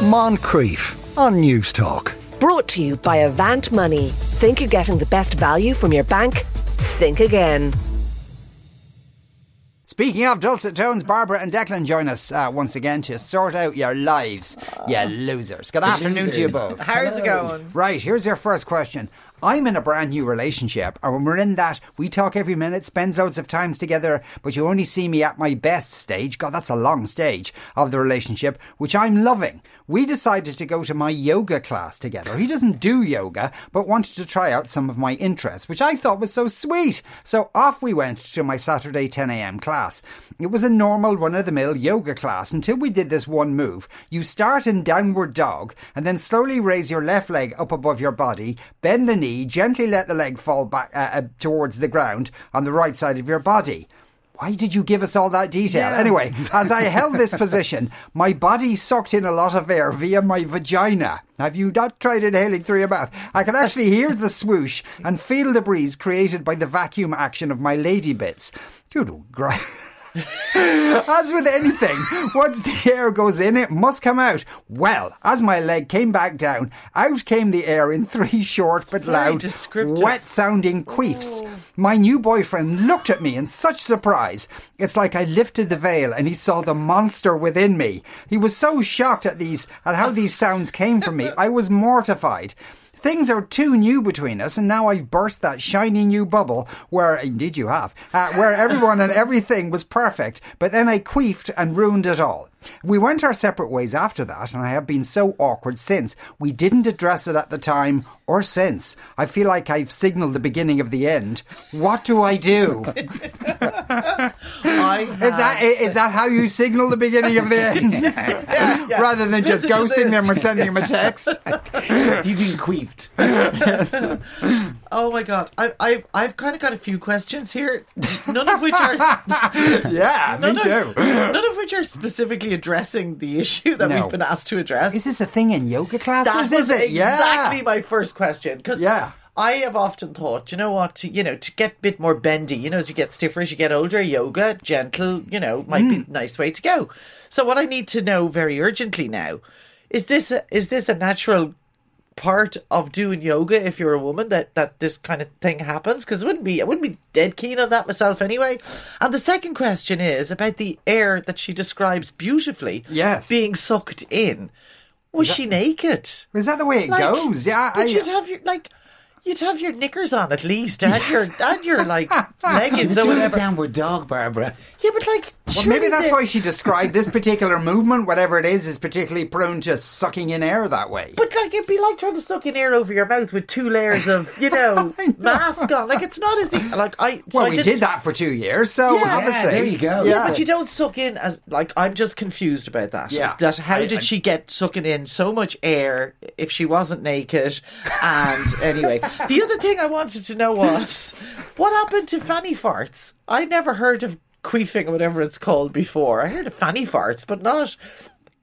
Moncrieff on Newstalk. Brought to you by Avant Money. Think you're getting the best value from your bank? Think again. Speaking of dulcet tones, Barbara and Declan join us uh, once again to sort out your lives, you losers. Good afternoon to you both. How's it going? Right, here's your first question. I'm in a brand new relationship, and when we're in that, we talk every minute, spend loads of times together, but you only see me at my best stage. God, that's a long stage of the relationship, which I'm loving. We decided to go to my yoga class together. He doesn't do yoga, but wanted to try out some of my interests, which I thought was so sweet. So off we went to my Saturday 10am class. It was a normal run of the mill yoga class until we did this one move. You start in downward dog and then slowly raise your left leg up above your body, bend the knee, gently let the leg fall back uh, uh, towards the ground on the right side of your body. Why did you give us all that detail? Anyway, as I held this position, my body sucked in a lot of air via my vagina. Have you not tried inhaling through your mouth? I can actually hear the swoosh and feel the breeze created by the vacuum action of my lady bits. Good great. As with anything, once the air goes in, it must come out. Well, as my leg came back down, out came the air in three short but loud, wet sounding queefs. Oh. My new boyfriend looked at me in such surprise. It's like I lifted the veil and he saw the monster within me. He was so shocked at these, at how these sounds came from me. I was mortified. Things are too new between us, and now I've burst that shiny new bubble where, indeed you have, uh, where everyone and everything was perfect, but then I queefed and ruined it all. We went our separate ways after that, and I have been so awkward since. We didn't address it at the time or since. I feel like I've signalled the beginning of the end. What do I do? I Is that is that how you signal the beginning of the end? Rather than just Listen to ghosting them or sending them a text? You've been queefed. Oh my god, I, I, I've kind of got a few questions here, none of which are Yeah, me none of, too. none of which are specifically addressing the issue that No. we've been asked to address. Is this a thing in yoga classes? that is was it? exactly Yeah. my first question because Yeah. I have often thought, you know what, to, you know, to get a bit more bendy, you know, as you get stiffer, as you get older, yoga, gentle, you know, might be mm. a nice way to go. So what I need to know very urgently now is this a, is this a natural part of doing yoga if you're a woman that that this kind of thing happens because it wouldn't be I wouldn't be dead keen on that myself anyway. And the second question is about the air that she describes beautifully, Yes. being sucked in. Was she naked? Is that the way it Like, goes? Yeah. I, you'd have your like, you'd have your knickers on at least, and your and your like leggings or Doing a whatever. downward dog, Barbara. Yeah, but like, well, surely maybe that's the- why she described this particular movement, whatever it is, is particularly prone to sucking in air that way. But like, it'd be like trying to suck in air over your mouth with two layers of, you know, know. mask on. Like, it's not as easy. Like, I so well, I we didn't- did that for two years, so Yeah, obviously. there you go. Yeah. But you don't suck in as like I'm just confused about that. Yeah. That how I- did I- she get sucking in so much air if she wasn't naked? And anyway, the other thing I wanted to know was what happened to fanny farts? I never heard of queefing or whatever it's called before. I heard of fanny farts, but not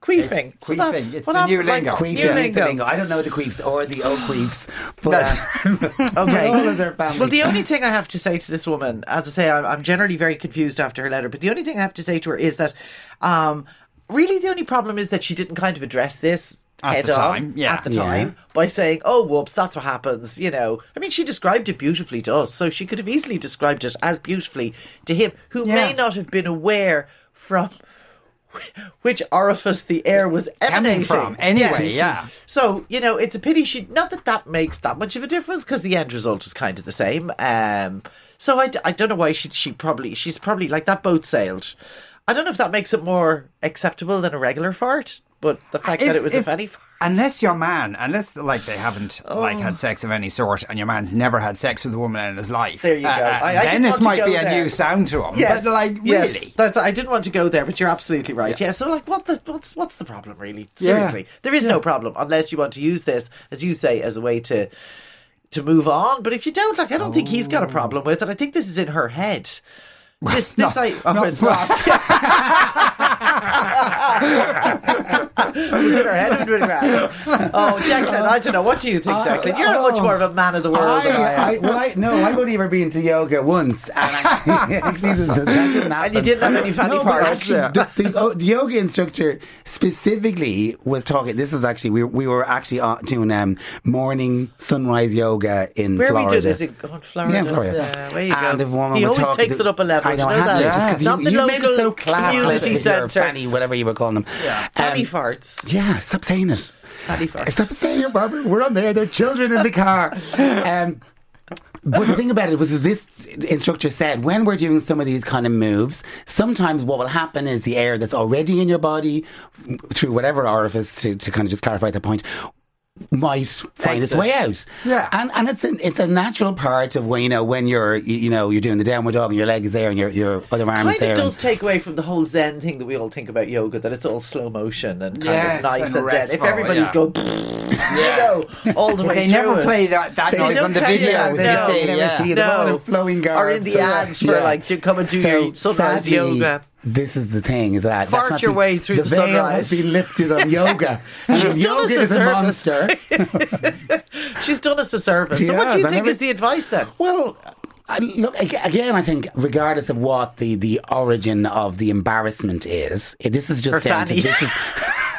queefing. It's So queefing. It's the new like, lingo. New lingo. lingo. I don't know the queefs or the old queefs, but uh, Okay. all of their family. Well, the only thing I have to say to this woman, as I say, I'm, I'm generally very confused after her letter, but the only thing I have to say to her is that um, really the only problem is that she didn't kind of address this. At head the on time, yeah. at the Yeah. time, by saying, "Oh, whoops, that's what happens." You know, I mean, she described it beautifully to us, so she could have easily described it as beautifully to him, who may not have been aware from which orifice the air was emanating from. Anyway, Yes. yeah. So you know, it's a pity she. Not that that makes that much of a difference because the end result is kind of the same. Um, so I don't know why she she probably she's probably like that boat sailed. I don't know if that makes it more acceptable than a regular fart, but the fact that it was a if- fanny fart. Unless your man, unless like they haven't like Oh. had sex of any sort, and your man's never had sex with a woman in his life, There you go. uh, I- I then this might be a new sound to him. Yes, but like yes. really, That's, I didn't want to go there, but you're absolutely right. Yeah. So, like, what the what's what's the problem, really? Yeah. Seriously, there is no problem unless you want to use this, as you say, as a way to to move on. But if you don't, like, I don't think he's got a problem with it. I think this is in her head. This, this, no, I, oh, no, it's not. was in her head when it ran. Oh, Declan, I don't know. What do you think, Declan? You're much more of a man of the world than I am. I, well, I, no, I've only ever been to yoga once, and actually, actually that didn't And you didn't have any fatty no, but farts. actually, the, the, oh, the yoga instructor specifically was talking. This is actually we, we were actually uh, doing um, morning sunrise yoga in Where Florida. we did is it on Florida? Yeah, in Florida. Yeah, where you And go. the woman he was always talking takes it up a level. I know, you know had that? just 'cause Not you, the you local made it so classless community centre. fanny, whatever you were calling them. Yeah, fatty Um, farts. yeah, stop saying it. Fatty. Stop saying it, Barbara. We're on there. There are children in the car. Um, but the thing about it was this instructor said when we're doing some of these kind of moves, sometimes what will happen is the air that's already in your body through whatever orifice to, to kind of just clarify the point might find its way out. Yeah. And and it's an, it's a natural part of when you know when you're you, you know you're doing the downward dog and your leg is there and your your other arm is kind there. of does take away from the whole Zen thing that we all think about yoga, that it's all slow motion and kind Yes, of nice and and, Zen. If everybody's yeah. going, you know, all the way They never it. play that, that They noise on the tell you that, videos. no. You see, yeah. see them all No. in flowing Or in the ads for Yeah. like, to come and do your sunrise sadly, yoga. This is the thing: is that Fart your the, way through the the veil sunrise. has been lifted on yoga. And She's done us yoga a is a service. monster. She's done us a service. so what do you think is the advice then? Well, I, look again. I think regardless of what the, the origin of the embarrassment is, this is just Her down fanny. to this is.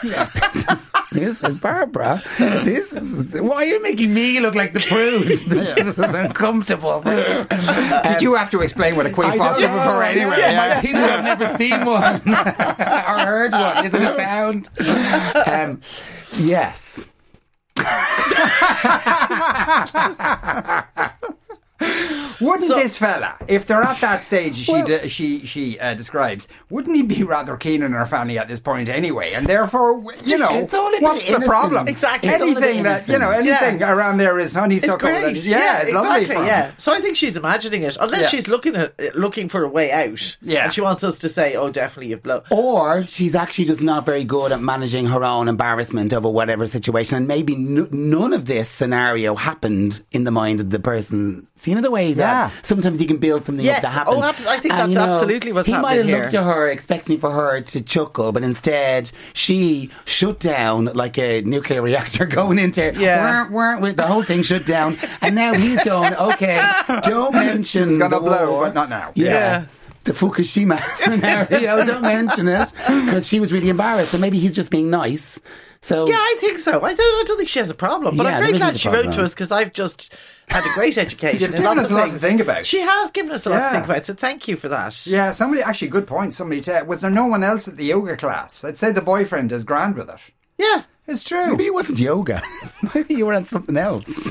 this is Barbara. This is why are you making me look like the prude? This is uncomfortable. Did you have to explain what a queen I foster don't before anyway? Yeah, Yeah. my people have never seen one or heard one. Isn't it sound? Um, yes. Wouldn't this fella, if they're at that stage she de- she she uh, describes, wouldn't he be rather keen on her family at this point anyway? And therefore, you know, It's all about what's the problem? Exactly. Anything that you know, innocence. anything around there is It's honeysuckle. great. and- yeah, it's exactly. for him. Yeah. So I think she's imagining it, unless Yeah. she's looking at looking for a way out. Yeah. And she wants us to say, "Oh, definitely you've blown." Or she's actually just not very good at managing her own embarrassment over whatever situation, and maybe n- none of this scenario happened in the mind of the person. So you know the way that Yeah. sometimes you can build something Yes. up to happen. Oh, abs- I think And, that's you know, absolutely what's he might have happening looked here. at her expecting for her to chuckle, but instead she shut down like a nuclear reactor going into Yeah. "Wah, wah," with the whole thing shut down, and now he's going okay. Don't mention He's gonna the blow, war. but not now. Yeah. Yeah. The Fukushima scenario, don't mention it. Because she was really embarrassed, so maybe he's just being nice. So, Yeah, I think so. I don't. I don't think she has a problem, but Yeah, I'm very glad a she wrote to us because I've just had a great education. You've given us a lot to think about. She has given us a lot Yeah. to think about. So thank you for that. Yeah, somebody actually good point. Somebody said, was there no one else at the yoga class? I'd say the boyfriend is grand with it. Yeah. It's true. maybe it wasn't yoga. maybe you were on something else.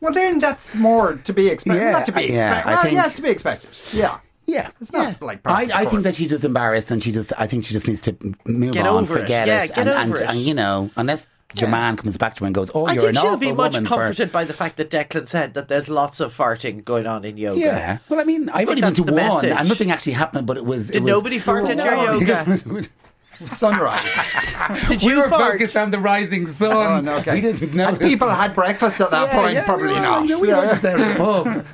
Well, then that's more to be expected. Yeah, not to be yeah, expected. I well, think- yeah, it's to be expected. Yeah, Yeah. it's not like I, perfect, I of think that she's just embarrassed and she just I think she just needs to move Get on, over it. forget Yeah, it. get and, over and, it. and, you know, unless your Yeah. man comes back to her and goes, Oh, I you're an awful woman." I think she'll be much woman for comforted by the fact that Declan said that there's lots of farting going on in yoga. Yeah. Well, I mean, I've only been to one, message. and nothing actually happened. But it was. Did it was, nobody fart at your yoga? sunrise. Did we you were fart? focused on the rising sun. oh, no, okay. We didn't know. And people had breakfast at that Yeah, point. yeah, Probably we were- not. We were just out of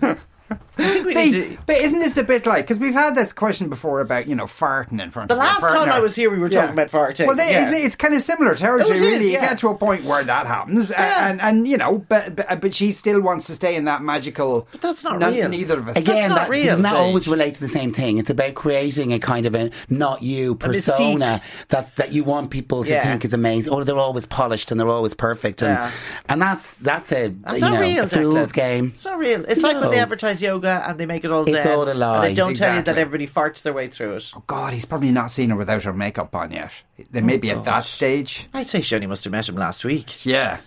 the pub. I think we They- to- but isn't this a bit like because we've had this question before about you know farting in front The of your last time. I was here, we were talking about farting. Well, they, Yeah. it's, it's kind of similar territory, Oh, it is, really. You get to a point where that happens, a- Yeah. and and you know, but, but but she still wants to stay in that magical. But that's not real. Neither of us. Again, not that real, doesn't that always relate to the same thing. It's about creating a kind of a not you persona that, that you want people to Yeah. think is amazing. Or they're always polished and they're always perfect, and Yeah. and that's that's a That's you not know real, a fool's game. It's not real. It's like when they advertise yoga and they make it all It's zen. all a lie. And they don't tell you that Exactly. everybody farts their way through it. Oh God, he's probably not seen her without her makeup on yet. They may be at that stage. I'd say she only must have met him last week. Yeah.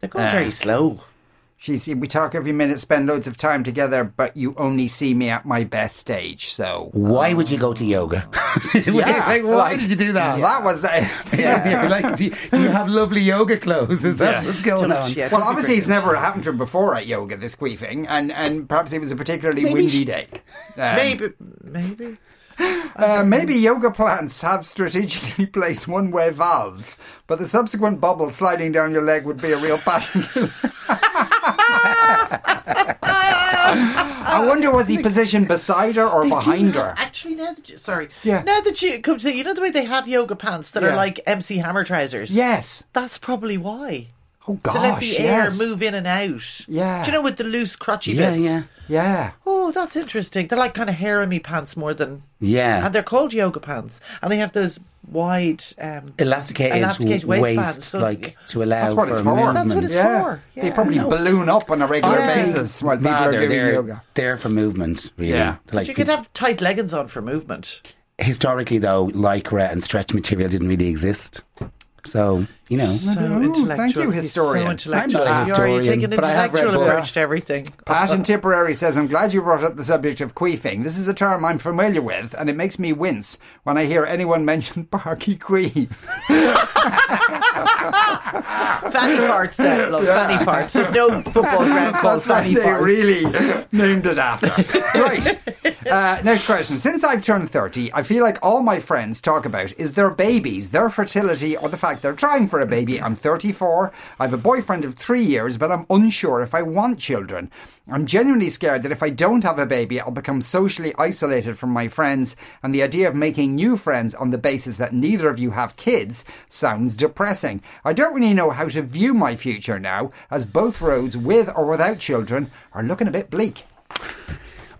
They're going Uh, very slow. She's, we talk every minute, spend loads of time together, but you only see me at my best stage. So, Why would you go to yoga? yeah, like, why did you do that? That was the, Yeah. like, do, you, do you have lovely yoga clothes? Is that Yeah. what's going Too on? much, yeah. Well, obviously, it's never happened to him before at yoga, this queefing, and, and perhaps it was a particularly Maybe windy she- day. Um, Maybe, maybe. Uh, maybe yoga plants have strategically placed one way valves, but the subsequent bubble sliding down your leg would be a real passion killer. I wonder was he positioned beside her or They do behind have- her? Actually, now that you, sorry, Yeah. now that you come to you know the way they have yoga pants that Yeah. are like MC Hammer trousers. Yes. that's probably why. Oh to let gosh, the air yes. move in and out. Yeah. do you know with the loose crotchy Yeah, bits? yeah. Yeah. Oh, that's interesting. They're like kind of harem pants more than Yeah. and they're called yoga pants, and they have those wide um, Elasticated, elasticated waistbands, waist, so- like to allow That's what for it's for. movement. That's what it's Yeah. for. They probably balloon up on a regular I think basis while people are doing they're, yoga. They're for movement, really. Yeah. To, But Like, you could have tight leggings on for movement. historically, though, lycra and stretch material didn't really exist. So you know, So Oh, intellectual. thank you, He's historian. So intellectual. I'm not a You are you historian, take an but I have read intellectual approach to everything. Pat in Tipperary says, I'm glad you brought up the subject of queefing. This is a term I'm familiar with, and it makes me wince when I hear anyone mention Barky queef. Fanny farts, then, love. Fanny farts. There's no football ground called That's what Fanny they farts. really named it after. right. Uh, next question. Since I've turned 30, I feel like all my friends talk about is their babies, their fertility, or the fact they're trying for a baby. I'm 34. I have a boyfriend of three years, but I'm unsure if I want children. I'm genuinely scared that if I don't have a baby, I'll become socially isolated from my friends, and the idea of making new friends on the basis that neither of you have kids sounds depressing. I don't really know how to view my future now, as both roads with or without children are looking a bit bleak.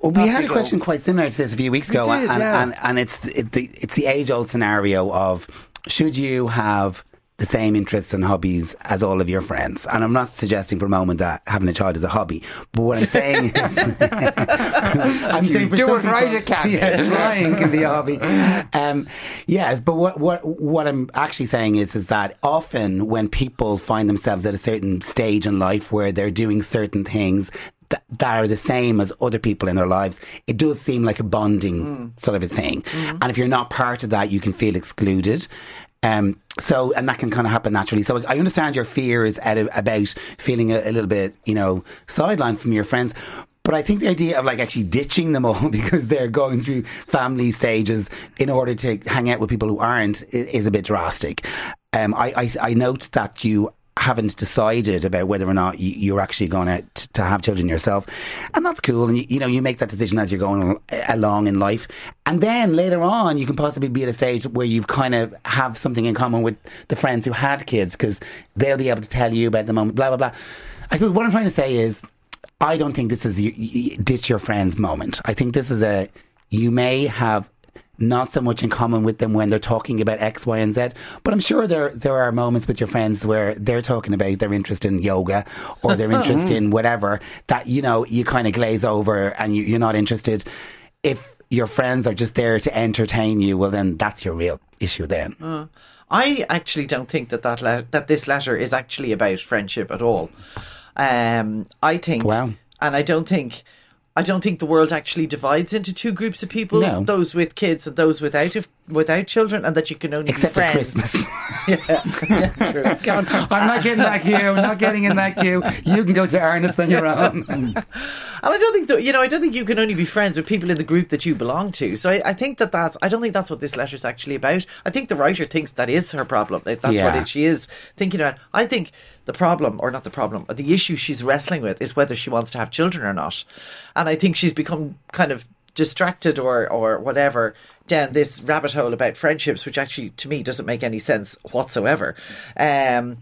Well, we Off had a go. question quite similar to this a few weeks ago, did, and, yeah. and and it's it, the it's the age old scenario of should you have the same interests and hobbies as all of your friends? And I'm not suggesting for a moment that having a child is a hobby, but what I'm saying is, I'm you for do it right, people- it can. Yeah, trying can be a hobby. Um, yes, but what what what I'm actually saying is is that often when people find themselves at a certain stage in life where they're doing certain things that, that are the same as other people in their lives, it does seem like a bonding sort of a thing. And if you're not part of that, you can feel excluded. Um, so, and that can kind of happen naturally. So, I understand your fears at, about feeling a, a little bit, you know, sidelined from your friends. But I think the idea of like actually ditching them all because they're going through family stages in order to hang out with people who aren't is, is a bit drastic. Um, I, I, I note that you haven't decided about whether or not you're actually going to, to have children yourself. And that's cool. And you, you know, you make that decision as you're going along in life. And then later on, you can possibly be at a stage where you've kind of have something in common with the friends who had kids because they'll be able to tell you about the moment, blah, blah, blah. I think what I'm trying to say is, I don't think this is you, you, ditch your friends moment. I think this is a, you may have not so much in common with them when they're talking about X, Y, and Z. But I'm sure there there are moments with your friends where they're talking about their interest in yoga or their interest in whatever that you know you kind of glaze over and you, you're not interested. If your friends are just there to entertain you, well then that's your real issue then. I actually don't think that that, le- that this letter is actually about friendship at all. Um, I think, Wow. and I don't think, I don't think the world actually divides into two groups of people: No. those with kids and those without if, without children, and that you can only Except be friends. Christmas. yeah, true. I'm not getting that queue. I'm not getting in that queue. You can go to Ernest on your own. And I don't think that you know. I don't think you can only be friends with people in the group that you belong to. So I, I think that that's. I don't think that's what this letter is actually about. I think the writer thinks that is her problem. That That's what it, she is thinking about. I think the problem, or not the problem, the issue she's wrestling with is whether she wants to have children or not. And I think she's become kind of distracted or or whatever down this rabbit hole about friendships, which actually to me doesn't make any sense whatsoever. Um,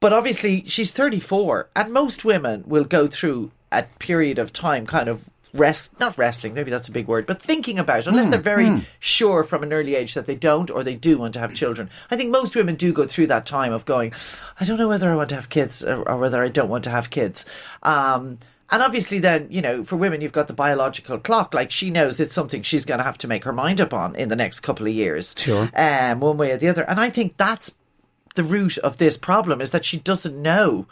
but obviously, she's 34, and most women will go through a period of time kind of rest, not wrestling, maybe that's a big word, but thinking about it, unless they're very sure from an early age that they don't or they do want to have children. I think most women do go through that time of going, I don't know whether I want to have kids or, or whether I don't want to have kids. Um, and obviously, then, you know, for women, you've got the biological clock. Like, she knows it's something she's going to have to make her mind up on in the next couple of years. Sure. Um, one way or the other. And I think that's the root of this problem is that she doesn't know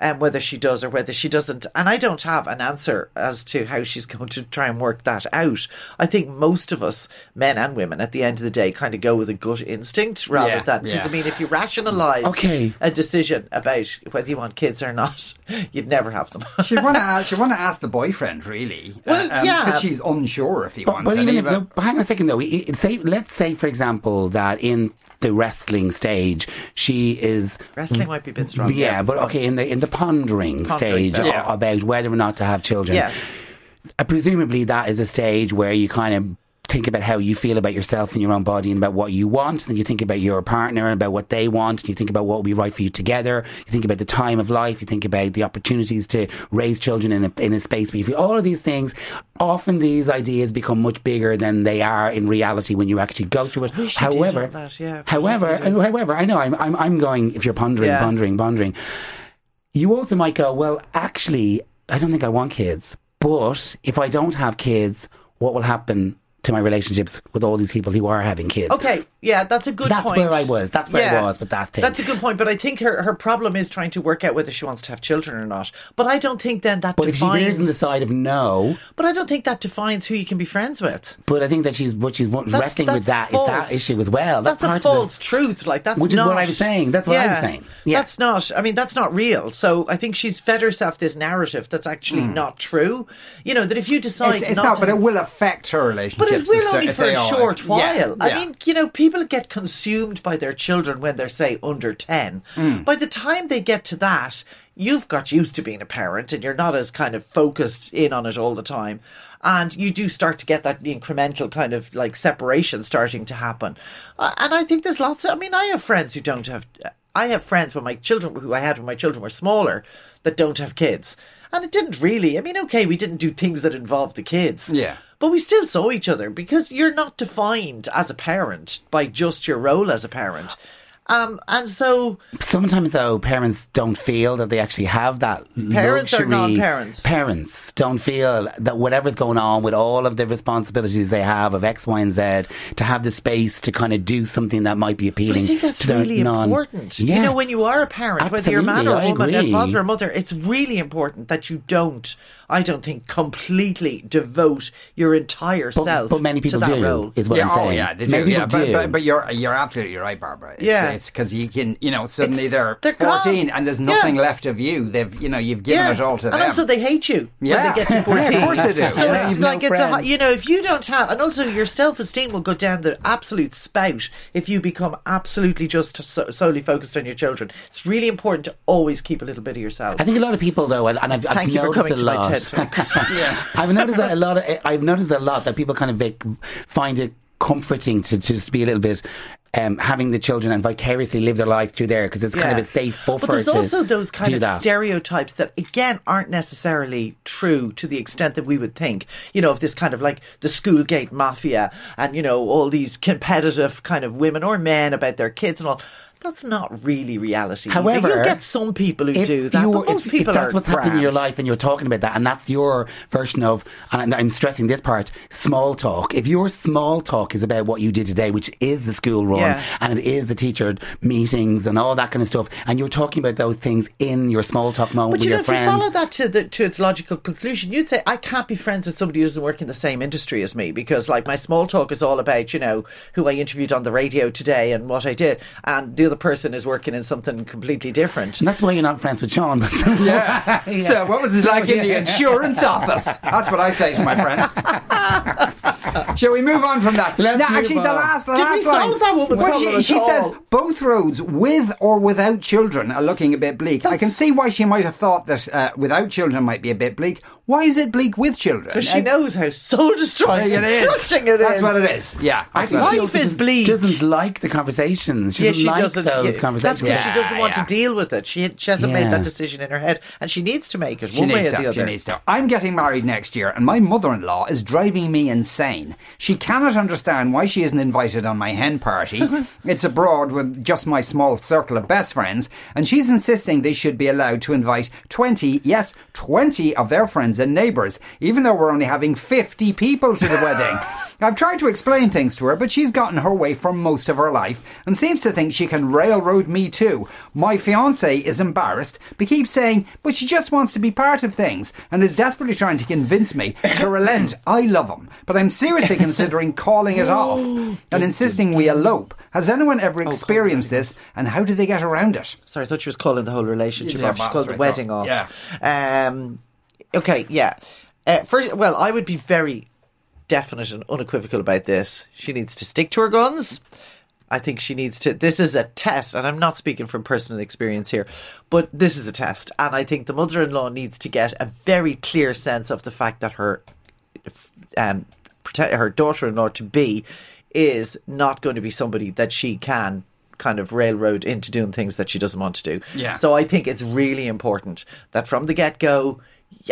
um, whether she does or whether she doesn't. And I don't have an answer as to how she's going to try and work that out. I think most of us, men and women, at the end of the day, kind of go with a gut instinct rather Yeah, than. Because yeah. I mean, if you rationalise Okay. a decision about whether you want kids or not, you'd never have them. She'd want to ask, she'd want to ask the boyfriend, really. Well, yeah. Because she's unsure if he But, wants but to even if, no, but hang on a second though. I- I- Say, let's say, for example, that in the wrestling stage, she is Wrestling might be a bit strong. yeah, but okay, in the in the pondering, Pondering, stage yeah. about whether or not to have children. Yes. uh, presumably that is a stage where you kind of think about how you feel about yourself and your own body and about what you want. And you think about your partner and about what they want. And you think about what will be right for you together. You think about the time of life. You think about the opportunities to raise children in a, in a space where you feel all of these things. Often these ideas become much bigger than they are in reality when you actually go through it. wish you did However, that, yeah. however, however, I know I'm, I'm, I'm going, if you're pondering, Yeah. pondering, pondering, you also might go, well, actually, I don't think I want kids. But if I don't have kids, what will happen to my relationships with all these people who are having kids? Okay, yeah, that's a good That's point. where I was. That's where I was with that thing. That's a good point, but I think her, her problem is trying to work out whether she wants to have children or not. But I don't think then that But if she defines. on the side of no, But I don't think that defines who you can be friends with. but I think that she's what she's wrestling with that that's that issue as well. That's, part a of the- false truth. Like that's Which is not, what I was saying. That's what I was saying. Yeah. That's not. I mean, that's not real. So I think she's fed herself this narrative that's actually mm. not true. You know that if you decide It's, it's not, not, but it will affect her But relationships. it will only for a short Yeah, while. I mean, you know, people get consumed by their children when they're, say, under 10. Mm. By the time they get to that, you've got used to being a parent and you're not as kind of focused in on it all the time. And you do start to get that incremental kind of like separation starting to happen. Uh, and I think there's lots of, I mean, I have friends who don't have, I have friends when my children, who I had when my children were smaller, that don't have kids. And it didn't really, I mean, okay, we didn't do things that involved the kids. Yeah. But we still saw each other because you're not defined as a parent by just your role as a parent. Um, and so Sometimes though, parents don't feel that they actually have that Parents or luxury. non-parents? Parents don't feel that whatever's going on with all of the responsibilities they have of X, Y, and Z to have the space to kind of do something that might be but appealing I think that's to really non. important. Yeah. You know, when you are a parent, whether you're a man or a Absolutely, I woman, a father or mother, it's really important that you don't, I don't think, completely devote your entire but, self but many people to that do. role. Is what yeah, I'm saying. oh yeah, they many do. Yeah, people but, do. but, but you're you're absolutely right, Barbara. It's, Yeah. It's because you can, you know, suddenly It's- they're, they're gone. fourteen and there's nothing Yeah. left of you. They've, you know, you've given it all to and them. And also they hate you Yeah. when they get to 14. Yeah, of course they do. So Yeah. it's You've no like, it's a, you know, if you don't have, and also your self-esteem will go down the absolute spout if you become absolutely just so, solely focused on your children. It's really important to always keep a little bit of yourself. I think a lot of people though, and, and I've, I've Thank you for noticed coming a to my lot. TED Talk. I've noticed that a lot. Of, I've noticed a lot that people kind of vic- find it comforting to, to just be a little bit. Um, having the children and vicariously live their life through there because it's kind of a safe buffer. But there's also those kind of that. stereotypes that, again, aren't necessarily true to the extent that we would think. You know, of this kind of like the school gate mafia and, you know, all these competitive kind of women or men about their kids and all. That's not really reality. either. However, you'll get some people who do that, but most if, people if that's what's happening in your life and you're talking about that, and that's your version of, and I'm stressing this part, small talk. If your small talk is about what you did today, which is the school run, Yeah. and it is the teacher meetings and all that kind of stuff, and you're talking about those things in your small talk moment But with you know, your if you friends. follow that to the to its logical conclusion, you'd say I can't be friends with somebody who doesn't work in the same industry as me because, like, my small talk is all about you know who I interviewed on the radio today and what I did, and the other person is working in something completely different. and that's why you're not friends with Sean. But yeah. So, what was it like in the insurance office? That's what I say to my friends. Shall we move on from that? Let's no, move actually, the on. last, the Did last we solve line. that woman's Well, she, at she all? says both roads, with or without children, are looking a bit bleak. I can see why she might have thought that uh, without children might be a bit bleak. Why is it bleak with children? Because she Uh, knows how soul destroying it and is. crushing it That's is. what it is. Yeah. I think what she it Life is doesn't- bleak. Doesn't like the conversations. She Yeah, doesn't she like doesn't. those yeah, that's conversations. because she doesn't want Yeah, to deal with it. She she hasn't Yeah. made that decision in her head, and she needs to make it She one way or to. the other. She needs to. I'm getting married next year, and my mother-in-law is driving me insane. She cannot understand why she isn't invited on my hen party. it's abroad with just my small circle of best friends, and she's insisting they should be allowed to invite 20, yes, 20 of their friends and neighbours, even though we're only having 50 people to the wedding. I've tried to explain things to her, but she's gotten her way for most of her life and seems to think she can railroad me too. My fiance is embarrassed, but keeps saying, but she just wants to be part of things and is desperately trying to convince me to relent. I love him, but I'm seriously considering calling it off and insisting we elope. Has anyone ever experienced this and how do they get around it? Sorry, I thought she was calling the whole relationship off. She called the wedding off. Yeah. Um, okay, yeah. Uh, first, well, I would be very definite and unequivocal about this. She needs to stick to her guns. I think she needs to. This is a test, and I'm not speaking from personal experience here, but this is a test, and I think the mother-in-law needs to get a very clear sense of the fact that her, um, protect her daughter-in-law to be, is not going to be somebody that she can kind of railroad into doing things that she doesn't want to do. Yeah. So I think it's really important that from the get-go,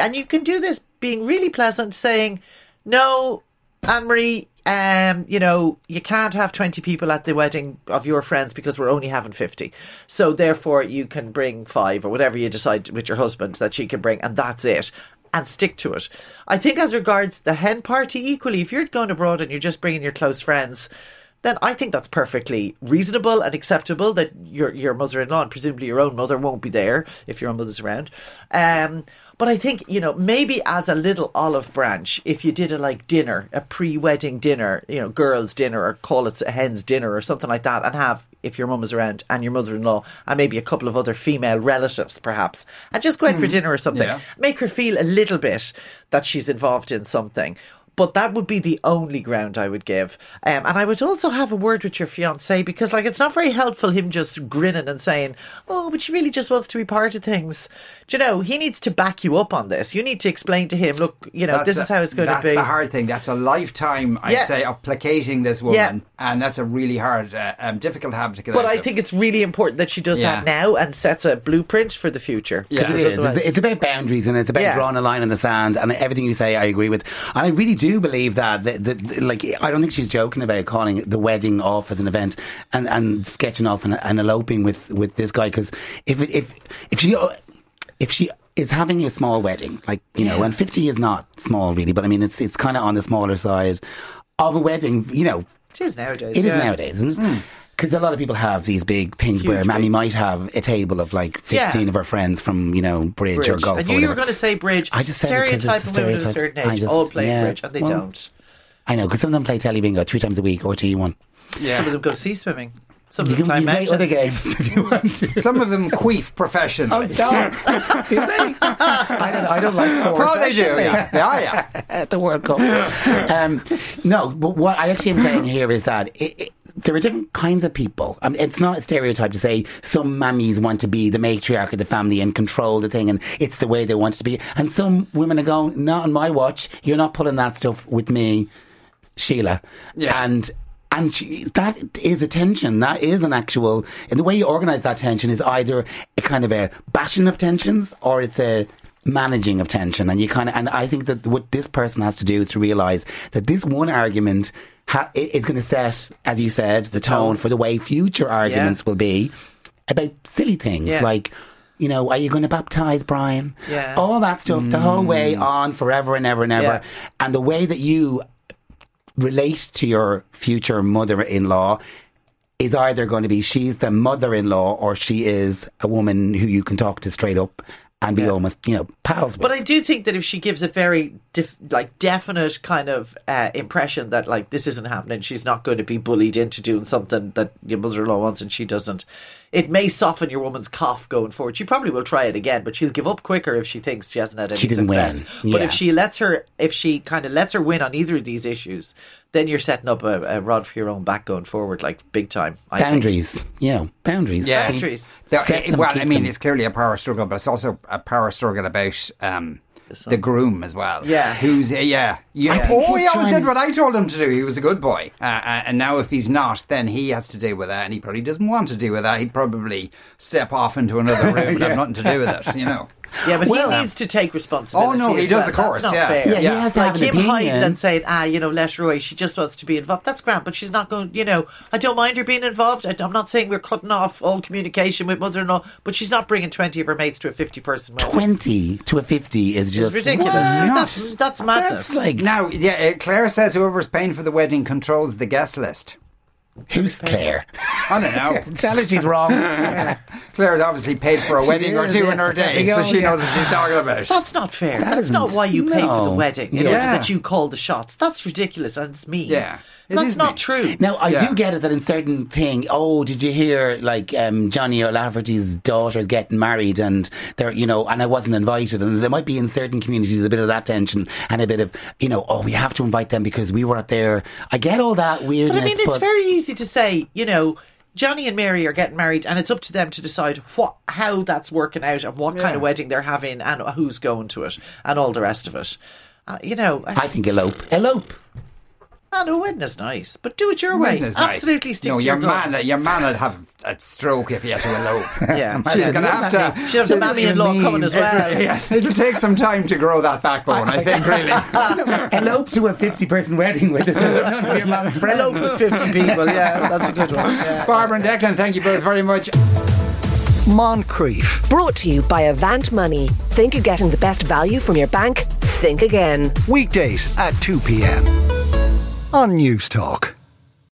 and you can do this being really pleasant, saying, "No, Anne Marie, um, you know, you can't have 20 people at the wedding of your friends because we're only having 50. So therefore, you can bring five or whatever you decide with your husband that she can bring, and that's it. And stick to it. I think, as regards the hen party, equally, if you're going abroad and you're just bringing your close friends, then I think that's perfectly reasonable and acceptable that your your mother in law and presumably your own mother won't be there if your own mother's around. Um, but I think, you know, maybe as a little olive branch, if you did a like dinner, a pre wedding dinner, you know, girls' dinner or call it a hen's dinner or something like that, and have, if your mum is around and your mother in law and maybe a couple of other female relatives perhaps, and just go out for hmm. dinner or something, Yeah. make her feel a little bit that she's involved in something. But that would be the only ground I would give. Um, and I would also have a word with your fiance because, like, it's not very helpful him just grinning and saying, Oh, but she really just wants to be part of things. Do you know, he needs to back you up on this. You need to explain to him, Look, you know, this That's is how it's going to be. That's be. the hard thing. That's a lifetime, I'd Yeah. say, of placating this woman, Yeah. and that's a really hard, uh, um, difficult habit to get But out I of. think it's really important that she does Yeah. that now and sets a blueprint for the future. Yeah. It is. It's, it's about boundaries and it's about Yeah. drawing a line in the sand. And everything you say, I agree with. And I really do believe that, that, that like, I don't think she's joking about calling the wedding off as an event and, and sketching off and, and eloping with, with this guy. Because if, if, if she, if she is having a small wedding, like, you know, and 50 is not small really, but I mean, it's, it's kind of on the smaller side of a wedding, you know, it is nowadays. it is yeah. nowadays, isn't it? Hmm. Because a lot of people have these big things where Huge Mammy big- might have a table of like 15 Yeah. of her friends from, you know, bridge, or golf. I or knew you were going to say bridge. I just said it 'cause stereotype of women of a stereotype. certain I age just- all play yeah. bridge, and they Well, don't. I know, because some of them play telly bingo three times a week or T1. Yeah. Some of them go sea swimming. Some of them can climb you play mountains. other games if you want to. Some of them queef professionally. Stop. do they? I don't, I don't like sports. Oh, they do, yeah. Yeah, yeah. at the World Cup. um, no, but what I actually am saying here is that it, it, there are different kinds of people. I mean, it's not a stereotype to say some mammies want to be the matriarch of the family and control the thing, and it's the way they want it to be. And some women are going, "Not on my watch. You're not pulling that stuff with me, Sheila." Yeah. And and she, that is a tension. That is an actual. And the way you organise that tension is either a kind of a bashing of tensions or it's a managing of tension. And you kind of. And I think that what this person has to do is to realise that this one argument ha, i- is going to set, as you said, the tone for the way future arguments will be about silly things Yeah. like. You know, are you going to baptize Brian? Yeah. All that stuff, the whole way mm. on forever and ever and ever. Yeah. And the way that you relate to your future mother-in-law is either going to be she's the mother-in-law or she is a woman who you can talk to straight up and be almost you know pals with. But I do think that if she gives a very def- like definite kind of uh, impression that like this isn't happening, she's not going to be bullied into doing something that your mother-in-law wants and she doesn't. It may soften your woman's cough going forward. She probably will try it again, but she'll give up quicker if she thinks she hasn't had any She didn't success. win. But if she lets her, if she kind of lets her win on either of these issues, then you're setting up a, a rod for your own back going forward, like big time. I think. boundaries, you know, boundaries. Yeah. Boundaries. There- Set them, well, I mean, them. it's clearly a power struggle, but it's also a power struggle about um, the groom as well. Yeah. who's uh, yeah. yeah. Oh, he always did what I told him to do. He was a good boy, uh, uh, and now if he's not, then he has to deal with that, and he probably doesn't want to deal with that. He'd probably step off into another room and have nothing to do with it. You know. Yeah, but Well, he needs to take responsibility. Oh, no, he as does, well. of course, That's not yeah. fair. Yeah, he has to like have an him opinion. hiding and saying, ah, you know, let her away. She just wants to be involved. That's grand, but she's not going. You know, I don't mind her being involved. I, am not saying we're cutting off all communication with mother-in-law, but she's not bringing twenty of her mates to a fifty-person wedding. Twenty to a fifty is It's just ridiculous. That's that's madness. That's like Now, yeah, uh, Claire says whoever's paying for the wedding controls the guest list. Who's Claire? I don't know. Tell her she's wrong. Claire's obviously paid for a wedding or two yeah. in her day, so she yeah. knows what she's talking about. That's not fair. That's isn't- not why you pay for the wedding. In order Yeah. that you call the shots. That's ridiculous and it's mean. Yeah, it that's is not mean. true. Now I Yeah. do get it that in certain thing. Oh, did you hear like um, Johnny O'Lafferty's daughter's getting married and they're you know and I wasn't invited and there might be in certain communities a bit of that tension and a bit of you know oh we have to invite them because we weren't there. I get all that weirdness. But I mean, it's but very easy easy to say, you know, Johnny and Mary are getting married, and it's up to them to decide what how that's working out and what kind of wedding they're having and who's going to it and all the rest of it. Uh, you know, I think elope. Elope. I know wedding is nice, but do it your way. Wedding is nice. Absolutely stick no, to your your man, guns. your man would have a stroke if he had to elope. Yeah, She's going to have to. She'll have the mammy-in-law coming as well. yes, it'll take some time to grow that backbone. I think really. Elope to a 50 person wedding with none of your mum's friends. Elope with 50 people, yeah, that's a good one. Yeah. Barbara and Declan, thank you both very much. Moncrieff. Brought to you by Avant Money. Think you're getting the best value from your bank? Think again. Weekdays at 2 p.m. on Newstalk.